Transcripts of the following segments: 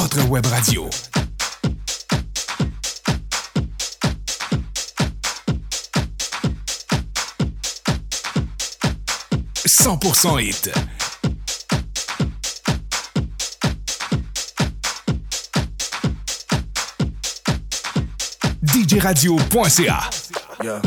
votre web radio. « 100% hit. djradio.ca. Yeah.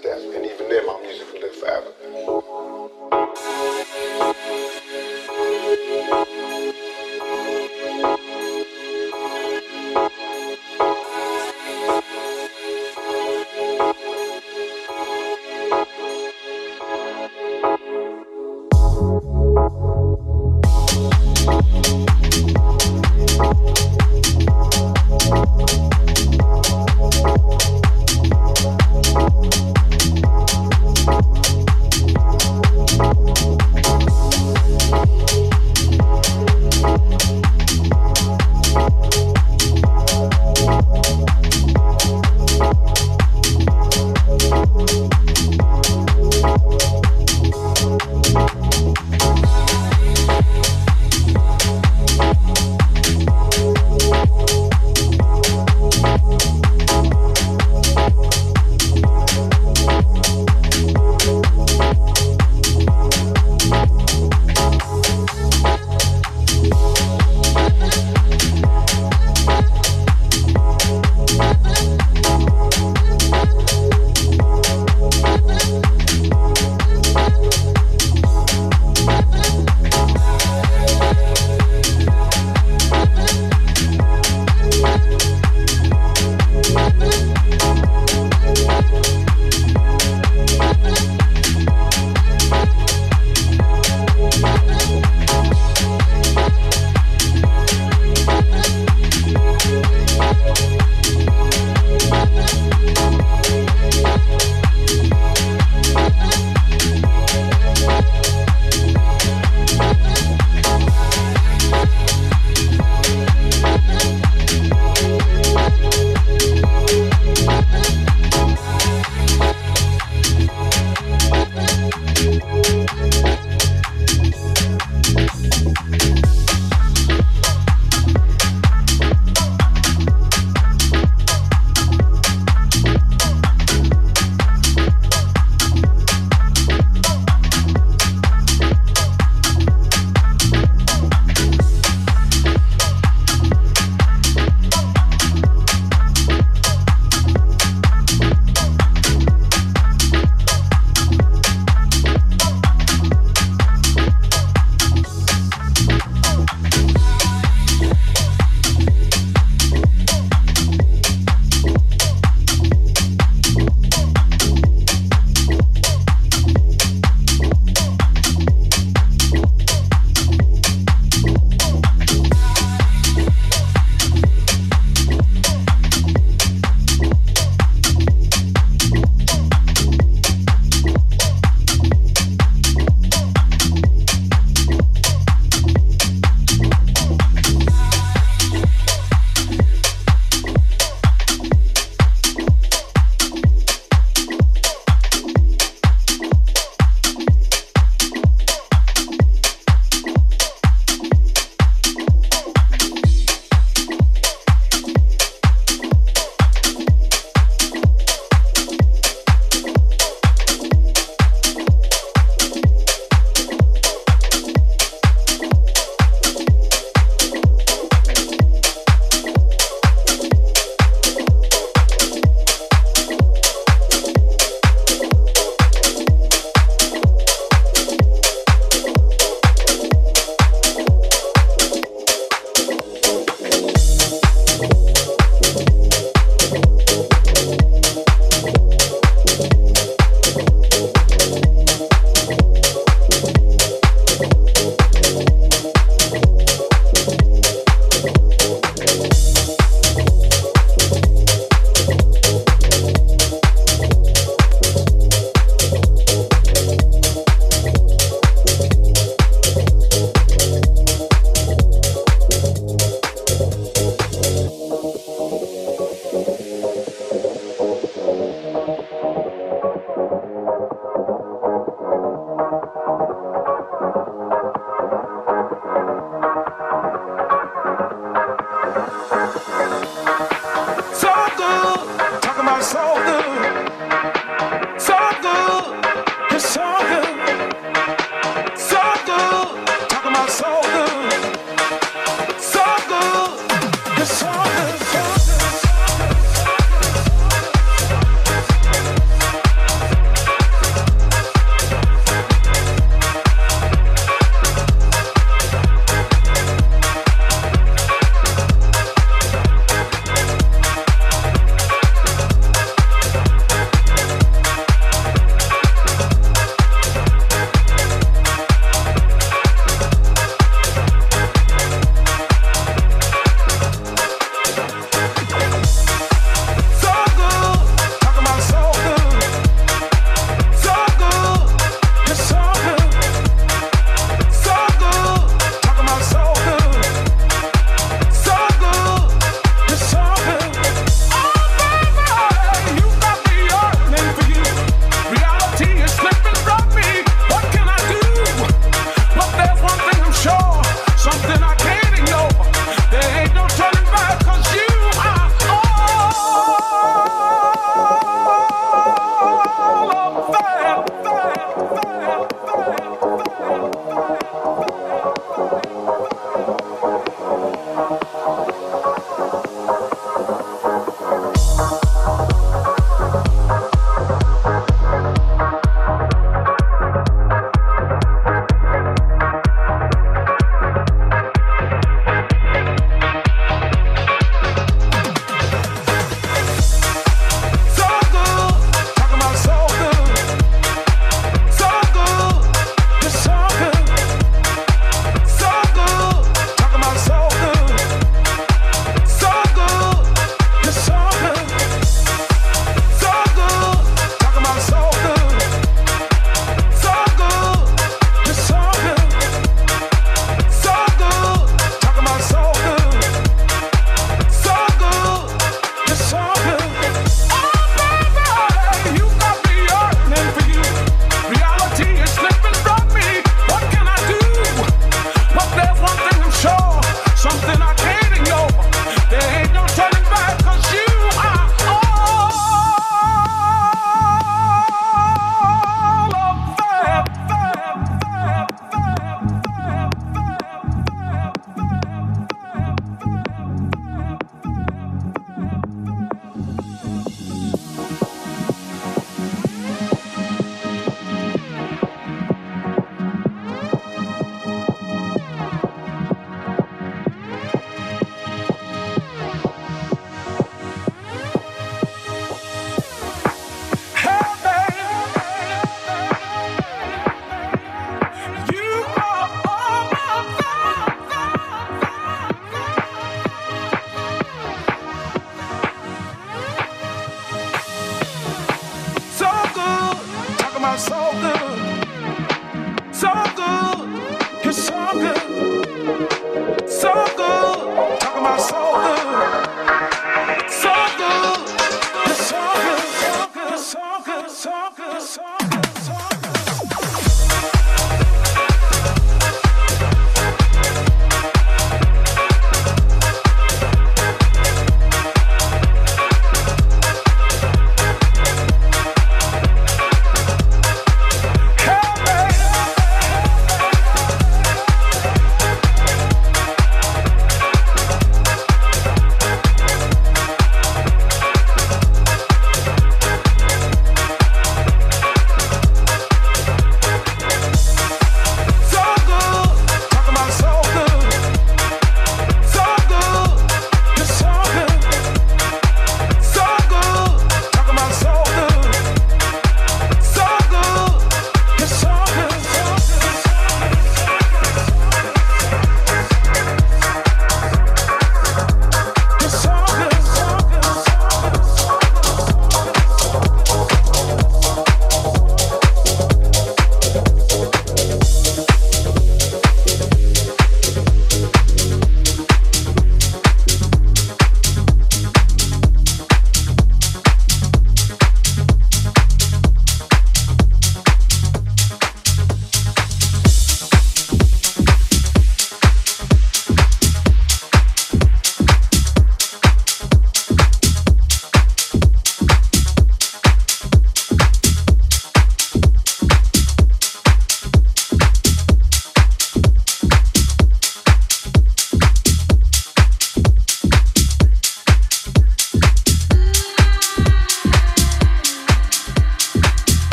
footsteps, and even then, my music will live forever.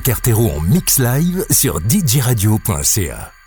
Cartero en mix live sur djradio.ca.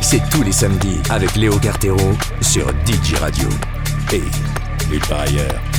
C'est tous les samedis avec Léo Cartero sur DJ Radio. Et nulle part ailleurs.